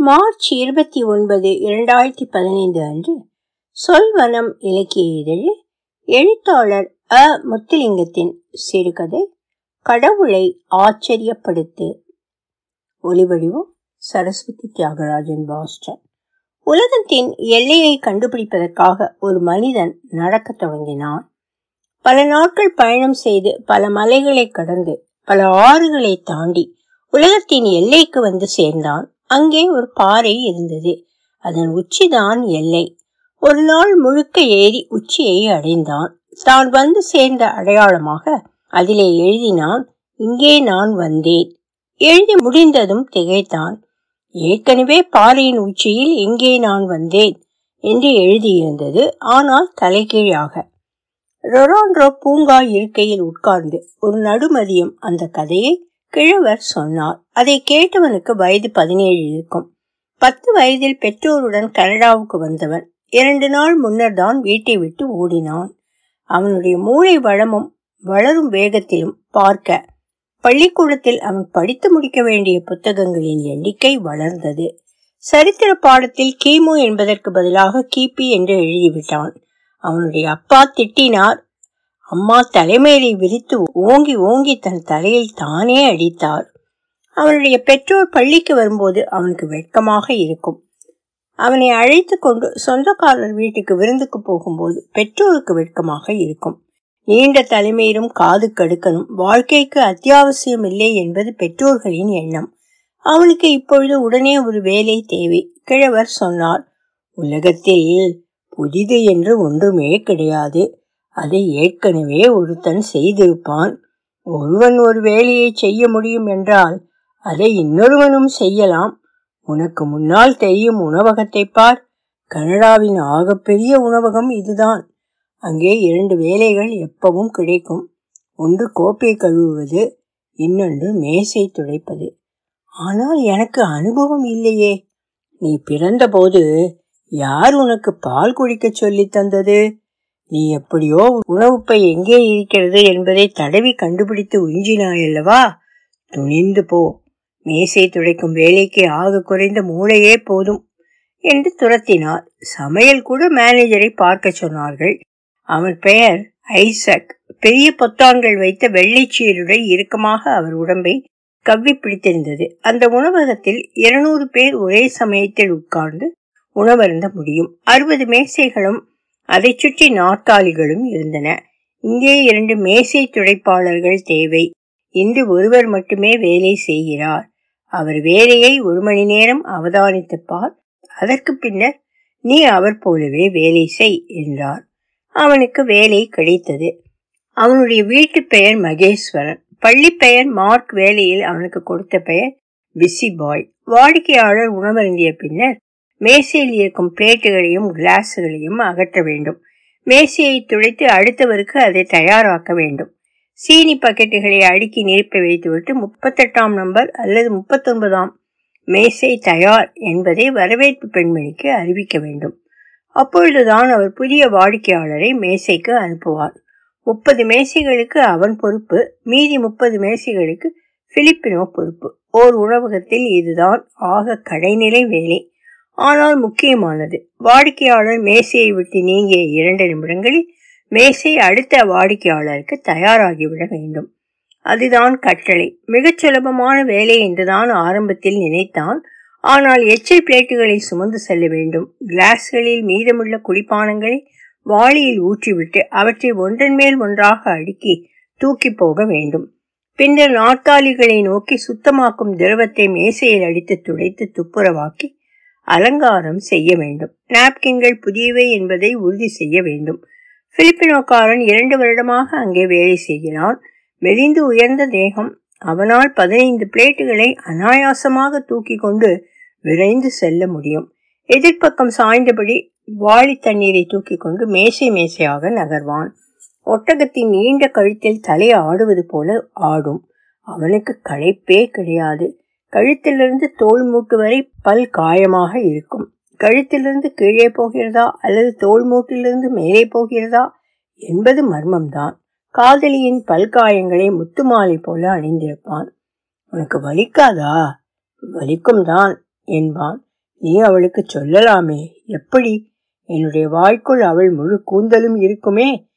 March இருபத்தி ஒன்பது இரண்டாயிரத்தி பதினைந்து அன்று சொல்வனம் இலக்கிய இதழில் எழுத்தாளர் அ. முத்துலிங்கத்தின் சிறுகதை கடவுளை ஆச்சரியப்படுத்து. ஒளிவடிவம் சரஸ்வதி தியாகராஜன் பாஸ்டன். உலகத்தின் எல்லையை கண்டுபிடிப்பதற்காக ஒரு மனிதன் நடக்கத் தொடங்கினான். பல நாட்கள் பயணம் செய்து பல மலைகளை கடந்து பல ஆறுகளை தாண்டி உலகத்தின் எல்லைக்கு வந்து சேர்ந்தான். அங்கே ஒரு பாறை இருந்தது. அதன் உச்சிதான் எல்லை. ஒரு நாள் முழுக்க ஏறி உச்சியை அடைந்தான். தான் வந்து சேர்ந்த அடையாளமாக அதிலே எழுதினான் இங்கே நான் வந்தேன். எழுதி முடிந்ததும் திகைத்தான். ஏற்கனவே பாறையின் உச்சியில் இங்கே நான் வந்தேன் என்று எழுதியிருந்தது. ஆனால் தலைகீழாக ரொரான்ரோ பூங்கா இருக்கையில் உட்கார்ந்து ஒரு நடுமதியம் அந்த கதையை கிழவர் சொன்னார் அதை கேட்டவனுக்கு வயது பதினேழு இருக்கும். பத்து வயதில் பெற்றோருடன் கனடாவுக்கு வந்தவன். இரண்டு நாள் முன்னர் தான் வீட்டை விட்டு ஓடினான். அவனுடைய மூளை வளமும் வளரும் வேகத்திலும் பார்க்க பள்ளிக்கூடத்தில் அவன் படித்து முடிக்க வேண்டிய புத்தகங்களின் எண்ணிக்கை வளர்ந்தது. சரித்திர பாடத்தில் கிமு என்பதற்கு பதிலாக கிபி என்று எழுதிவிட்டான். அவனுடைய அப்பா திட்டினார் அம்மா தலைமையை விரித்து ஓங்கி ஓங்கி தன் தலையில் தானே அடித்தார் அவனுடைய பெற்றோர் பள்ளிக்கு வரும்போது அவனுக்கு வெட்கமாக இருக்கும். அவனை அழைத்து கொண்டு சொந்தக்காரர் வீட்டுக்கு விருந்துக்கு போகும்போது பெற்றோருக்கு வெட்கமாக இருக்கும். நீண்ட தலைமையிலும் காது கடுக்கணும் வாழ்க்கைக்கு அத்தியாவசியம் இல்லை என்பது பெற்றோர்களின் எண்ணம். அவனுக்கு இப்பொழுது உடனே ஒரு வேலை தேவை. கிழவர் சொன்னார் உலகத்தில் புதிது என்று ஒன்றுமே கிடையாது. அதை ஏற்கனவே ஒருத்தன் செய்திருப்பான். ஒருவன் ஒரு வேலையை செய்ய முடியும் என்றால் அதை இன்னொருவனும் செய்யலாம். உனக்கு முன்னால் தெரியும் உணவகத்தை பார். கனடாவின் ஆகப்பெரிய உணவகம் இதுதான். அங்கே இரண்டு வேலைகள் எப்பவும் கிடைக்கும். ஒன்று கோப்பை கழுவுவது இன்னொன்று மேசை துடைப்பது. ஆனால் எனக்கு அனுபவம் இல்லையே. நீ பிறந்தபோது யார் உனக்கு பால் குடிக்கச் சொல்லி தந்தது? நீ எப்படியோ உணவுப்பை எங்கே இருக்கிறது என்பதை தடவி கண்டுபிடித்து உறிஞ்சினாயல்லவா? துணிந்து போ. மேசை துடைக்கும் வேலைக்கு ஆக குறைந்த மூளையே போதும் என்று துரத்தினார். சமையல் கூட மேனேஜரை பார்க்க சொன்னார்கள். அவன் பெயர் ஐசக். பெரிய பொத்தான்கள் வைத்த வெள்ளைச்சீருடன் இறுக்கமாக அவர் உடம்பை கவ்வி பிடித்திருந்தது. அந்த உணவகத்தில் இருநூறு பேர் ஒரே சமயத்தில் உட்கார்ந்து உணவருந்த முடியும். அறுபது மேசைகளும் அதை சுற்றி நாற்காலிகளும் இருந்தன. இங்கே இரண்டு மேசை துடைப்பாளர்கள் தேவை. இன்று ஒருவர் மட்டுமே வேலை செய்கிறார். அவர் வேலையை ஒரு மணி நேரம் அவதானித்து பார் அதற்கு பின்னர் நீ அவர் போலவே வேலை செய் என்றார். அவனுக்கு வேலை கிடைத்தது. அவனுடைய வீட்டு பெயர் மகேஸ்வரன். பள்ளி பெயர் மார்க் வேலையில் அவனுக்கு கொடுத்த பெயர் பிஸி பாய் வாடிக்கையாளர் உணவருந்திய பின்னர் மேசையில் இருக்கும் பிளேட்டுகளையும் கிளாஸுகளையும் அகற்ற வேண்டும். மேசையை துடைத்து அடுத்தவருக்கு அதை தயாராக்க வேண்டும். சீனி பக்கெட்டுகளை அடுக்கி நிரப்பி வைத்துவிட்டு முப்பத்தெட்டாம் நம்பர் அல்லது முப்பத்தொன்பதாம் மேசை தயார் என்பதை வரவேற்பு பெண்மணிக்கு அறிவிக்க வேண்டும். அப்பொழுதுதான் அவர் புதிய வாடிக்கையாளரை மேசைக்கு அனுப்புவார். முப்பது மேசைகளுக்கு அவன் பொறுப்பு மீதி முப்பது மேசைகளுக்கு பிலிப்பினோ பொறுப்பு. ஓர் உணவகத்தில் இதுதான் ஆக கடைநிலை வேலை. ஆனால் முக்கியமானது. வாடிக்கையாளர் மேசையை விட்டு நீங்கிய இரண்டு நிமிடங்களில் மேசை அடுத்த வாடிக்கையாளருக்கு தயாராகிவிட வேண்டும். அதுதான் கட்டளை. மிகச் சுலபமான வேலை என்றுதான் ஆரம்பத்தில் நினைத்தான். ஆனால் எச்சில் பிளேட்டுகளை சுமந்து செல்ல வேண்டும். கிளாஸ்களில் மீதமுள்ள குளிப்பானங்களை வாளியில் ஊற்றிவிட்டு அவற்றை ஒன்றன் மேல் ஒன்றாக அடுக்கி தூக்கி போக வேண்டும். பின்னர் நாற்காலிகளை நோக்கி சுத்தமாக்கும் திரவத்தை மேசையில் அடித்து துடைத்து துப்புரவாக்கி அலங்காரம் செய்ய வேண்டும். நாப்கின்கள் புதியவை என்பதை உறுதி செய்ய வேண்டும். பிலிப்பினோக்காரன் இரண்டு வருடமாக அங்கே வேலை செய்கிறான். மெலிந்து உயர்ந்த தேகம் அவனால் பதினைந்து பிளேட்டுகளை அனாயாசமாக தூக்கி கொண்டு விரைந்து செல்ல முடியும். எதிர்ப்பக்கம் சாய்ந்தபடி வாளி தண்ணீரை தூக்கி கொண்டு மேசை மேசையாக நகர்வான். ஒட்டகத்தின் நீண்ட கழுத்தில் தலை ஆடுவது போல ஆடும். அவனுக்கு களைப்பே கிடையாது. கழுத்திலிருந்து தோல் மூட்டு வரை பல் காயமாக இருக்கும். கழுத்திலிருந்து கீழே போகிறதா அல்லது தோல் மூட்டிலிருந்து மேலே போகிறதா என்பது மர்மம்தான். காதலியின் பல்காயங்களை முத்து மாலை போல அணிந்திருப்பான். உனக்கு வலிக்காதா? வலிக்கும் தான் என்பான். நீ அவளுக்கு சொல்லலாமே. எப்படி? என்னுடைய வாய்க்குள் அவள் முழு கூந்தலும் இருக்குமே.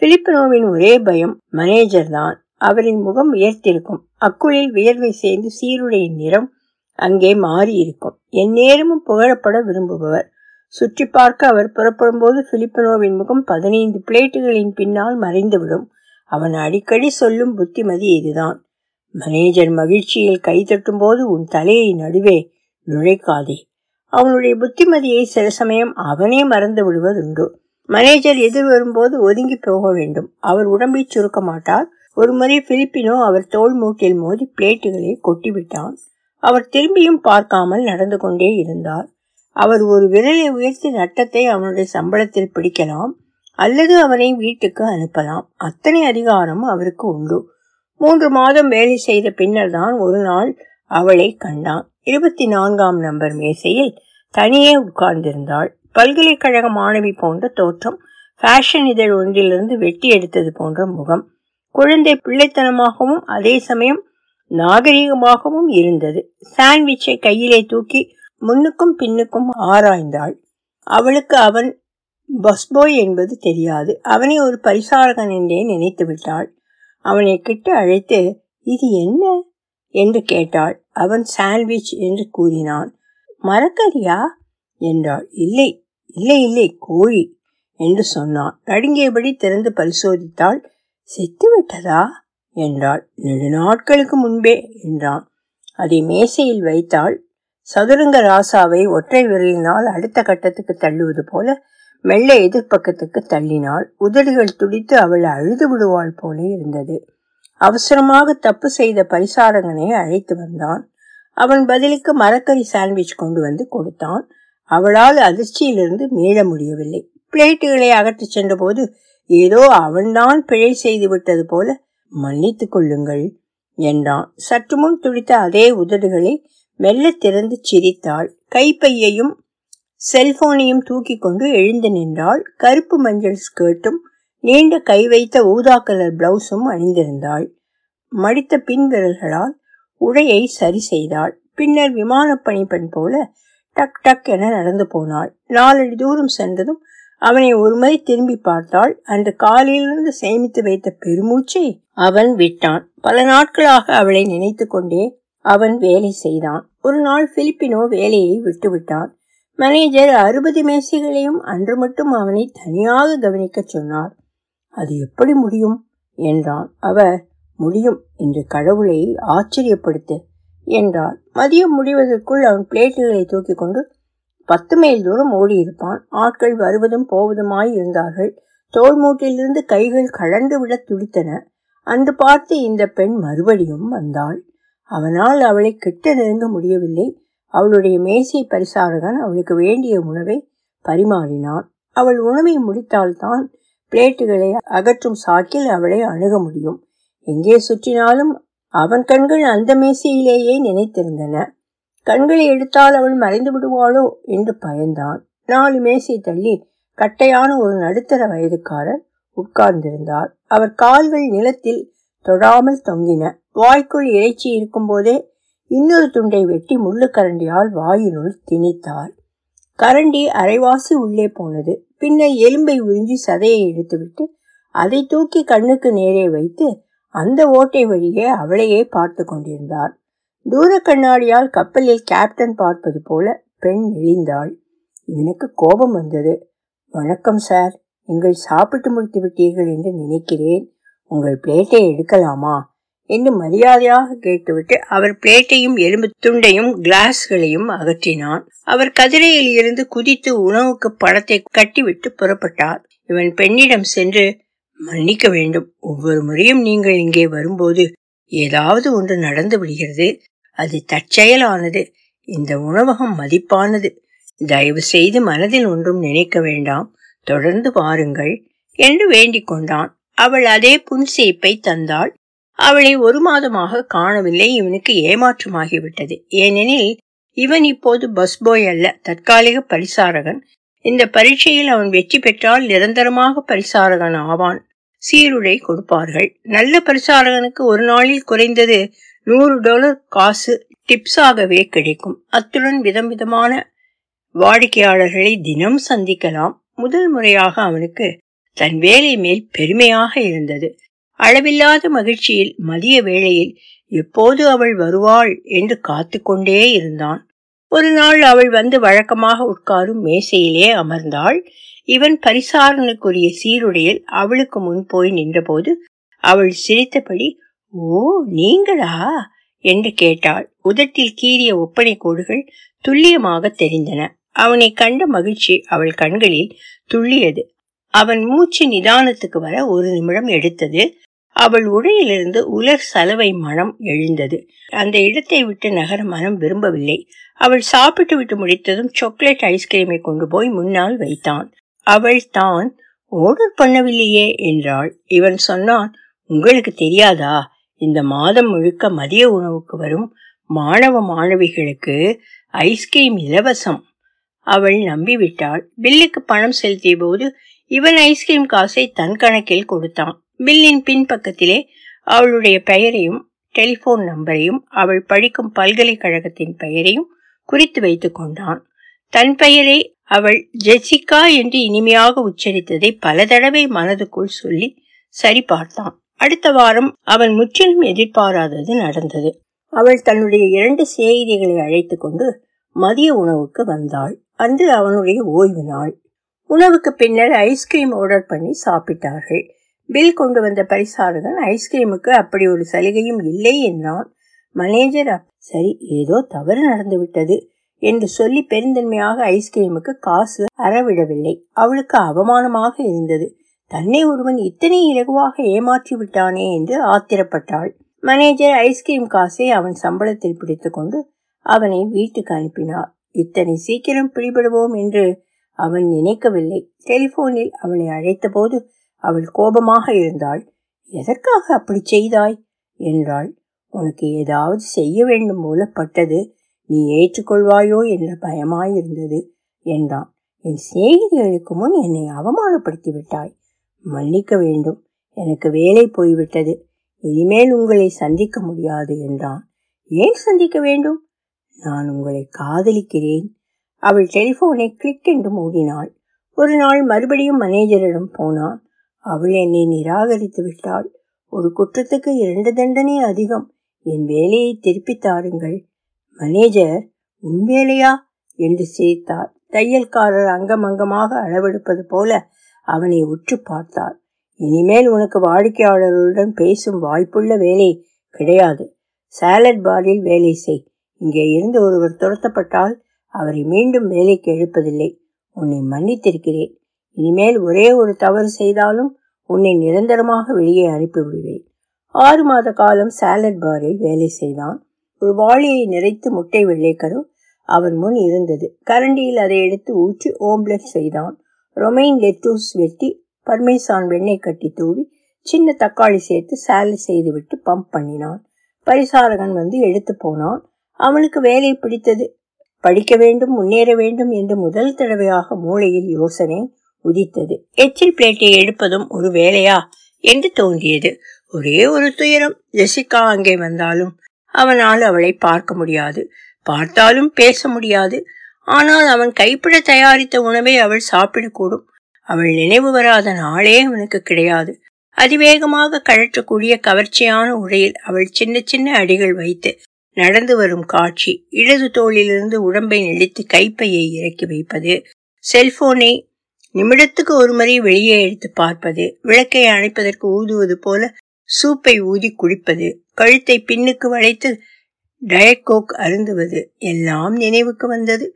பிலிப்பினோவின் ஒரே பயம் மேனேஜர் தான் அவரின் முகம் உயர்த்திருக்கும். அக்குளில் வியர்வை சேர்ந்து சீருடையின் நிறம் அங்கே மாறி இருக்கும். எந்நேரமும் புகழப்பட விரும்புபவர். சுற்றி பார்க்க அவர் புறப்படும் போது பிலிப்பினோவின் முகம் பதினைந்து பிளேட்டுகளின் பின்னால் மறைந்துவிடும். அவன் அடிக்கடி சொல்லும் புத்திமதி இதுதான். மேனேஜர் மகிழ்ச்சியில் கை தட்டும் போது உன் தலையை நடுவே நுழைக்காதே. அவனுடைய புத்திமதியை சில சமயம் அவனே மறந்து விடுவதுண்டு. மேனேஜர் எதிர் வரும்போது ஒதுங்கி போக வேண்டும். அவர் உடம்பை சுருக்க மாட்டார். ஒருமுறை பிலிப்பினோ அவர் தோல் மூட்டில் மோதி பிளேட்டுகளை கொட்டிவிட்டான். அவர் திரும்பியும் பார்க்காமல் நடந்து கொண்டே இருந்தார். அவர் ஒரு விரலை உயர்த்தி நட்டத்தை அவனுடைய சம்பளத்தில் பிடிக்கலாம் அல்லது அவனை வீட்டுக்கு அனுப்பலாம். அத்தனை அதிகாரம் அவருக்கு உண்டு. மூன்று மாதம் வேலை செய்த பின்னர் தான் ஒரு நாள் அவளை கண்டான். இருபத்தி நான்காம் நம்பர் மேசையில் தனியே உட்கார்ந்திருந்தாள். பல்கலைக்கழக மாணவி போன்ற தோற்றம் ஃபேஷன் இதழ் ஒன்றிலிருந்து வெட்டி எடுத்தது போன்ற முகம். குழந்தை பிள்ளைத்தனமாகவும் அதே சமயம் நாகரீகமாகவும் இருந்தது. சாண்ட்விச்சை கையிலே தூக்கி முன்னுக்கும் பின்னுக்கும் ஆராய்ந்தாள். அவளுக்கு அவன் பஸ்போய் என்பது தெரியாது. அவனை ஒரு பரிசாரகன் என்றே நினைத்து விட்டாள். அவனை கிட்ட அழைத்து இது என்ன? என்று கேட்டாள். அவன் சாண்ட்விச் என்று கூறினான். மரக்கறியா என்றாள். இல்லை இல்லை இல்லை கோழி என்று சொன்னான். நடுங்கியபடி திறந்து பரிசோதித்தாள். செத்துவிட்டதா? என்றாள். நெடுநாட்களுக்கு முன்பே என்றான். அதை மேசையில் வைத்தாள். சதுரங்க ராசாவை ஒற்றை விரலினால் அடுத்த கட்டத்துக்கு தள்ளுவது போல மெல்ல எதிர்ப்பக்கத்துக்கு தள்ளினாள். உதடுகள் துடித்து அவள் அழுது விடுவாள் போல இருந்தது. அவசரமாக தப்பு செய்த பரிசாரங்கனை அழைத்து வந்தான். அவன் பதிலுக்கு மரக்கறி சாண்ட்விச் கொண்டு வந்து கொடுத்தான். அவளால் அதிர்ச்சியிலிருந்து மீள முடியவில்லை. பிளேட்டுகளை அகற்றிச் சென்றபோது ஏதோ அவன்தான் பிழை செய்து விட்டது போல மன்னித்துக் கொள்ளுங்கள் என்றான். சற்று முன் துடித்த அதே உதடுகளை மெல்ல திறந்து சிரித்தாள். கைப்பையையும் செல்போனையும் தூக்கி கொண்டு எழுந்து நின்றாள். கருப்பு மஞ்சள் ஸ்கர்ட்டும் நீண்ட கை வைத்த ஊதா கலர் பிளவுஸும் அணிந்திருந்தாள். மடித்த பின் விரல்களால் உடையை சரி செய்தாள். பின்னர் விமான பணிப்பெண் போல டக் டக் என நடந்து போனாள். நாலடி தூரம் சென்றதும் அவனை ஒருமுறை திரும்பி பார்த்தாள். அன்று காலையிலிருந்து சேமித்து வைத்த பெருமூச்சை அவன் விட்டான். பல நாட்களாக அவளை நினைத்து கொண்டே அவன் வேலை செய்தான். ஒரு நாள் பிலிப்பினோ வேலையை விட்டுவிட்டான் மேனேஜர் அறுபது மேசைகளையும் அன்று மட்டும் அவனை தனியாக கவனிக்க சொன்னார். அது எப்படி முடியும்? என்றான். அவர் முடியும் என்று கடவுளை ஆச்சரியப்படுத்து என்றார். மதியம் முடிவதற்குள் அவன் பிளேட்டுகளை தூக்கி கொண்டு பத்து மைல் தூரம் ஓடியிருப்பான். ஆட்கள் வருவதும் போவதுமாய் இருந்தார்கள். தோல் மூட்டிலிருந்து கைகள் கழண்டு விட துடித்தன. அன்று பார்த்து இந்த பெண் மறுபடியும் வந்தாள். அவனால் அவளை கிட்ட நெருங்க முடியவில்லை. அவளுடைய மேசை பரிசாரகன் அவளுக்கு வேண்டிய உணவை பரிமாறினான். அவள் உணவை முடித்தால்தான் பிளேட்டுகளை அகற்றும் சாக்கில் அவளை அணுக முடியும். எங்கே சுற்றினாலும் அவன் கண்கள் அந்த மேசையிலேயே நினைத்திருந்தன. கண்களை எடுத்தால் அவள் மறைந்து விடுவாளோ? என்று பயந்தான். நாலு மேசை தள்ளி கட்டையான ஒரு நடுத்தர வயதுக்காரர் உட்கார்ந்திருந்தார். அவர் கால்கள் நிலத்தில் தொடாமல் தொங்கின. வாய்க்குள் இறைச்சி இருக்கும் போதே இன்னொரு துண்டை வெட்டி முள்ளுக்கரண்டியால் வாயினுள் திணித்தார். கரண்டி அரைவாசி உள்ளே போனது. பின்னர் எலும்பை உறிஞ்சி சதையை எடுத்துவிட்டு அதை தூக்கி கண்ணுக்கு நேரே வைத்து அந்த ஓட்டை வழியே அவளையே பார்த்து கொண்டிருந்தார். தூர கண்ணாடியால் கப்பலில் கேப்டன் பார்ப்பது போல பெண் நெளிந்தாள் இவனுக்கு கோபம் வந்தது. வணக்கம் சார் நீங்கள் சாப்பிட்டு முடித்து விட்டீர்கள் என்று நினைக்கிறேன். உங்கள் பிளேட்டை எடுக்கலாமா? என்று மரியாதையாக கேட்டுவிட்டு அவர் பிளேட்டையும் எலும்பு துண்டையும் கிளாஸ்களையும் அகற்றினான். அவர் கதிரையில் இருந்து குதித்து உணவுக்கு படத்தை கட்டிவிட்டு புறப்பட்டார். இவன் பெண்ணிடம் சென்று மன்னிக்க வேண்டும். ஒவ்வொரு முறையும் நீங்கள் இங்கே வரும்போது ஏதாவது ஒன்று நடந்து விடுகிறது. அது தற்செயலானது. இந்த உணவகம் மதிப்பானது. தயவு செய்து மனதில் ஒன்றும் நினைக்க வேண்டாம். தொடர்ந்து பாருங்கள். என்று வேண்டிக் கொண்டான். அவள் அதே புன்சேப்பை தந்தாள். அவளை ஒரு மாதமாக காணவில்லை. இவனுக்கு ஏமாற்றமாகிவிட்டது. ஏனெனில் இவன் இப்போது பஸ் பாய் அல்ல. தற்காலிக பரிசாரகன். இந்த பரீட்சையில் அவன் வெற்றி பெற்றால் நிரந்தரமாக பரிசாரகன் ஆவான். சீருடை கொடுப்பார்கள். நல்ல பரிசாரகனுக்கு ஒரு நாளில் குறைந்தது நூறு டாலர் காசு டிப்ஸாகவே கிடைக்கும். அத்துடன் விதம் விதமான வாடிக்கையாளர்களை தினம் சந்திக்கலாம். முதல் முறையாக அவனுக்கு தன் வேலை மேல் பெருமையாக இருந்தது. அளவில்லாத மகிழ்ச்சியில் மதிய வேளையில் எப்போது அவள் வருவாள் என்று காத்து கொண்டே இருந்தான். ஒரு நாள் அவள் வந்து வழக்கமாக உட்காரும் மேசையிலே அமர்ந்தாள். இவன் பரிசாரனுக்குரிய சீருடையில் அவளுக்கு முன் போய் நின்றபோது அவள் சிரித்தபடி ஓ நீங்களா? என்று கேட்டாள். உதட்டில் கீறிய ஒப்பனை கோடுகள் துல்லியமாக தெரிந்தன. அவனை கண்ட மகிழ்ச்சி அவள் கண்களில் துள்ளியது. அவன் மூச்சு நிதானத்துக்கு வர ஒரு நிமிடம் எடுத்தது. அவள் உடையிலிருந்து உலர் சலவை மனம் எழுந்தது. அந்த இடத்தை விட்டு நகர மனம் விரும்பவில்லை. அவள் சாப்பிட்டு விட்டு முடித்ததும் சாக்லேட் ஐஸ்கிரீமை கொண்டு போய் முன்னால் வைத்தான். அவள் தான் ஆர்டர் பண்ணவில்லையே என்றாள். இவன் சொன்னான் உங்களுக்கு தெரியாதா? இந்த மாதம் முழுக்க மதிய உணவுக்கு வரும் மாணவ மாணவிகளுக்கு ஐஸ்கிரீம் இலவசம். அவள் நம்பிவிட்டாள். பில்லுக்கு பணம் செலுத்திய போது இவன் ஐஸ்கிரீம் காசை தன் கணக்கில் கொடுத்தான். பில்லின் பின்பக்கத்திலே அவளுடைய பெயரையும் டெலிபோன் நம்பரையும் அவள் படிக்கும் பல்கலைக்கழகத்தின் பெயரையும் குறித்து வைத்துக் கொண்டான். தன் பெயரை அவள் ஜெசிகா என்று இனிமையாக உச்சரித்ததை பல தடவை மனதுக்குள் சொல்லி சரி பார்த்தான். அடுத்த வாரம் அவன் முற்றிலும் எதிர்பாராதது நடந்தது. அவள் தன்னுடைய இரண்டு செய்திகளை அழைத்து கொண்டு மதிய உணவுக்கு வந்தாள். அன்று அவனுடைய ஓய்வு நாள். உணவுக்கு பின்னர் ஐஸ்கிரீம் ஆர்டர் பண்ணி சாப்பிட்டார்கள். பில் கொண்டு வந்த பரிசாரகன் ஐஸ்கிரீமுக்கு அப்படி ஒரு சலுகையும் இல்லை என்றான். மேனேஜர் சரி ஏதோ தவறு நடந்துவிட்டது. என்று சொல்லி பெருந்தன்மையாக ஐஸ்கிரீமுக்கு காசு அறவிடவில்லை. அவளுக்கு அவமானமாக இருந்தது. தன்னை ஒருவன் இத்தனை இலகுவாக ஏமாற்றி விட்டானே என்று ஆத்திரப்பட்டாள். மேனேஜர் ஐஸ்கிரீம் காசை அவன் சம்பளத்தில் பிடித்துக்கொண்டு அவனை வீட்டுக்கு அனுப்பினார். இத்தனை சீக்கிரம் பிடிபடுவோம் என்று அவன் நினைக்கவில்லை. டெலிபோனில் அவளை அழைத்தபோது அவள் கோபமாக இருந்தாள். எதற்காக அப்படி செய்தாய்? என்றாள். உனக்கு ஏதாவது செய்ய வேண்டும் போல பட்டது நீ ஏற்றுக்கொள்வாயோ என்ற பயமாயிருந்தது என்றான். என் சிநேகிதிகளுக்கு முன் என்னை அவமானப்படுத்தி விட்டாய் மன்னிக்க வேண்டும். எனக்கு வேலை போய்விட்டது. இனிமேல் உங்களை சந்திக்க முடியாது என்றான். ஏன் சந்திக்க வேண்டும்? நான் உங்களை காதலிக்கிறேன். அவள் டெலிபோனை கிளிக் என்று மூடினாள். ஒரு நாள் மறுபடியும் மேனேஜரிடம் போனான். அவள் என்னை நிராகரித்து விட்டாள். ஒரு குற்றத்துக்கு இரண்டு தண்டனை அதிகம். என் வேலையை திருப்பி தாருங்கள். மனேஜர் உன் என்று சிரித்தார். தையல்காரர் அங்கமங்கமாக அளவெடுப்பது போல அவனை உற்று பார்த்தார். இனிமேல் உனக்கு வாடிக்கையாளர்களுடன் பேசும் வாய்ப்புள்ள வேலை கிடையாது. சாலட் பாரில் வேலை செய். இங்கே இருந்து ஒருவர் துரத்தப்பட்டால் அவரை மீண்டும் வேலைக்கு எழுப்பதில்லை. உன்னை மன்னித்திருக்கிறேன். இனிமேல் ஒரே ஒரு தவறு செய்தாலும் உன்னை நிரந்தரமாக வெளியே அனுப்பிவிடுவேன். ஆறு மாத காலம் சாலட் பாரில் வேலை செய்தான். ஒரு வாளியை நிறைத்து முட்டை வெள்ளைக்கரு அவன் முன் இருந்தது. கரண்டியில் அதை எடுத்து ஊற்றி ஓம்லெட் செய்தான். ரொமைன் லெட்டூஸ் வெட்டி பர்மேசான் வெண்ணெய் கட்டி தூவி சின்ன தக்காளி சேர்த்து சாலட் செய்துவிட்டு பம்ப் பண்ணினான். பரிசாரகன் வந்து எடுத்து போனான். அவனுக்கு வேலை பிடித்தது. படிக்க வேண்டும் முன்னேற வேண்டும் என்று முதல் தடவையாக மூளையில் யோசனை உதித்தது. எச்சில் பிளேட்டை எடுப்பதும் ஒரு வேலையா? என்று தோன்றியது. ஒரே ஒரு துயரம். ஜெசிகா அங்கே வந்தாலும் அவனால் அவளை பார்க்க முடியாது. பார்த்தாலும் பேச முடியாது. ஆனால் அவன் கைப்பிட தயாரித்த உணவை அவள் சாப்பிடக்கூடும். அவள் நினைவு வராத நாளே அவனுக்கு கிடையாது. அதிவேகமாக கழற்றக்கூடிய கவர்ச்சியான உடையில் அவள் சின்ன சின்ன அடிகள் வைத்து நடந்து வரும் காட்சி இடது தோளிலிருந்து உடம்பை நெளித்து கைப்பையை இறக்கி வைப்பது. செல்போனை நிமிடத்துக்கு ஒரு முறை வெளியே எடுத்து பார்ப்பது. விளக்கை அணைப்பதற்கு ஊதுவது போல சூப்பை ஊதி குடிப்பது கழுத்தை பின்னுக்கு வளைத்து டயக்கோக் அருந்துவது எல்லாம் நினைவுக்கு வந்தது.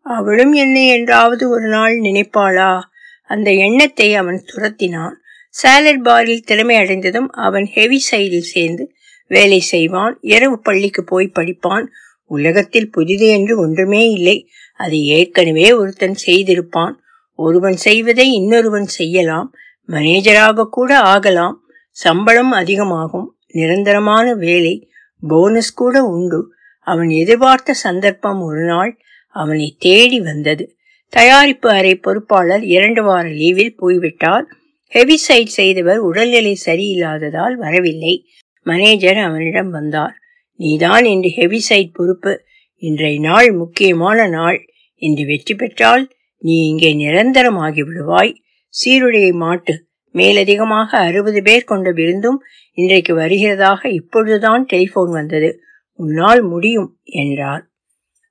அவளும் என்னை என்றாவது ஒரு நாள் நினைப்பாளா? அந்த எண்ணத்தை அவன் துரத்தினான். சாலட் பாரில் திறமை அடைந்ததும் அவன் ஹெவி சைடில் சேர்ந்து வேலை செய்வான். இரவு பள்ளிக்கு போய் படிப்பான். உலகத்தில் புதிது என்று ஒன்றுமே இல்லை. அதை ஏற்கனவே ஒருத்தன் செய்திருப்பான். ஒருவன் செய்வதை இன்னொருவன் செய்யலாம். மேனேஜராக கூட ஆகலாம். சம்பளம் அதிகமாகும் நிரந்தரமான வேலை போனஸ் கூட உண்டு. அவன் எதிர்பார்த்த சந்தர்ப்பம் ஒரு நாள் அவனை தேடி வந்தது. தயாரிப்பு அறை பொறுப்பாளர் இரண்டு வார லீவில் போய்விட்டார். ஹெவிசைட் செய்தவர் உடல்நிலை சரியில்லாததால் வரவில்லை. மேனேஜர் அவனிடம் வந்தார். நீதான் இன்று ஹெவிசைட் பொறுப்பு. இன்றைய நாள் முக்கியமான நாள். இன்று வெற்றி பெற்றால் நீ இங்கே நிரந்தரமாகி விடுவாய். சீருடையை மாட்டு. மேலதிகமாக அறுபது பேர் கொண்ட விருந்தும் இன்றைக்கு வருகிறதாக இப்பொழுதுதான் டெலிபோன் வந்தது. உன்னால் முடியும் என்றார்.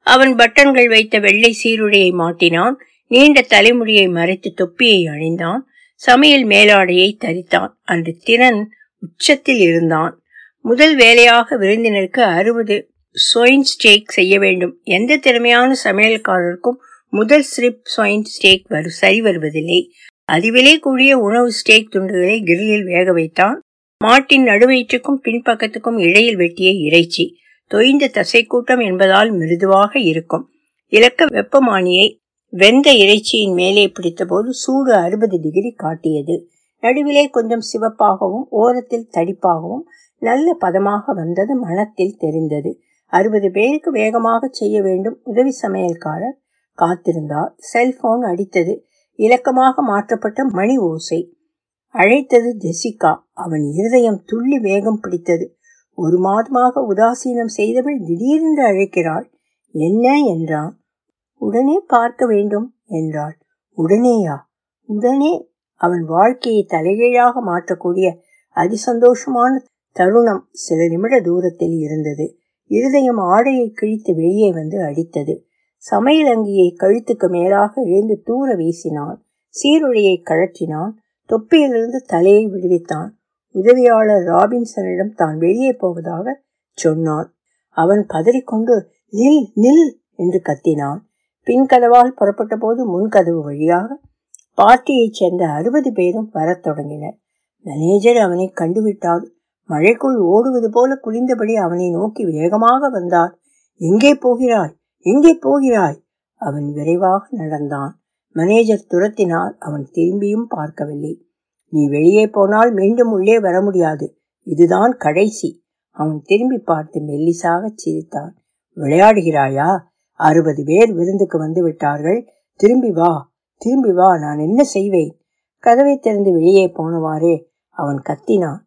அவன் பட்டன்கள் வைத்த வெள்ளை சீருடையை மாட்டினான். நீண்ட தலைமுடியை மறைத்து தொப்பியை அணிந்தான். சமையல் மேலாடையை தரித்தான். அன்று திறன் உச்சத்தில் இருந்தான். முதல் வேலையாக விருந்தினருக்கு அறுபது சொயின் ஸ்டேக் செய்ய வேண்டும். எந்த திறமையான சமையல்காரருக்கும் முதல் ஸ்ரிப் சொயின் ஸ்டேக் வரு சரி வருவதில்லை. அதிவிலை கூடிய உணவு ஸ்டேக் துண்டுகளை கிரில்லில் வேக வைத்தான். மாட்டின் நடுவயிற்றுக்கும் பின்பக்கத்துக்கும் இடையில் வெட்டிய இறைச்சி தொய்ந்த தசைக்கூட்டம் என்பதால் மிருதுவாக இருக்கும். இலக்க வெப்பமானியை வெந்த இறைச்சியின் மேலே பிடித்தபோது சூடு அறுபது டிகிரி காட்டியது. நடுவிலே கொஞ்சம் சிவப்பாகவும் ஓரத்தில் தடிப்பாகவும் நல்ல பதமாக வந்தது மனத்தில் தெரிந்தது. அறுபது பேருக்கு வேகமாக செய்ய வேண்டும் உதவி சமையல்காரர் காத்திருந்தார். செல்போன் அடித்தது. இலக்கமாக மாற்றப்பட்ட மணி ஓசை. அழைத்தது ஜெசிகா. அவன் இருதயம் துள்ளி வேகம் பிடித்தது. ஒரு மாதமாக உதாசீனம் செய்தவள் திடீரென்று அழைக்கிறாள். என்ன? என்றான். உடனே பார்க்க வேண்டும் என்றாள். உடனேயா? உடனே. அவன் வாழ்க்கையை தலைகீழாக மாற்றக்கூடிய அதிசந்தோஷமான தருணம் சில நிமிட தூரத்தில் இருந்தது. இருதயம் ஆடையை கிழித்து வெளியே வந்து அடித்தது. சமையலங்கியை கழுத்துக்கு மேலாக எழுந்து தூர வீசினான். சீருடையை கழற்றினான். தொப்பியிலிருந்து தலையை விடுவித்தான். உதவியாளர் ராபின்சனிடம் தான் வெளியே போவதாக சொன்னான். அவன் பதறிக்கொண்டு நில் நில் என்று கத்தினான். பின் கதவால் புறப்பட்ட போது முன்கதவு வழியாக பார்ட்டியைச் சேர்ந்த அறுபது பேரும் வரத் தொடங்கினர். மேனேஜர் அவனை கண்டுவிட்டார். மழைக்குள் ஓடுவது போல குளிந்தபடி அவனை நோக்கி வேகமாக வந்தார். எங்கே போகிறாய்? எங்கே போகிறாய்? அவன் விரைவாக நடந்தான். மேனேஜர் துரத்தினால் அவன் திரும்பியும் பார்க்கவில்லை. நீ வெளியே போனால் மீண்டும் உள்ளே வர முடியாது. இதுதான் கடைசி. அவன் திரும்பி பார்த்து மெல்லிசாக சிரித்தான். விளையாடுகிறாயா? அறுபது பேர் விருந்துக்கு வந்து விட்டார்கள். திரும்பி வா. திரும்பி வா. நான் என்ன செய்வேன்? கதவை திறந்து வெளியே போனவாறே அவன் கத்தினான்.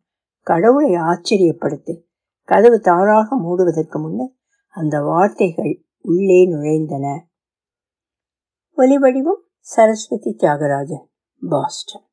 கடவுளை ஆச்சரியப்படுத்து. கதவு தானாக மூடுவதற்கு முன்னர் அந்த வார்த்தைகள் உள்ளே நுழைந்தன. ஒலிவடிவம் சரஸ்வதி தியாகராஜன் பாஸ்டன்.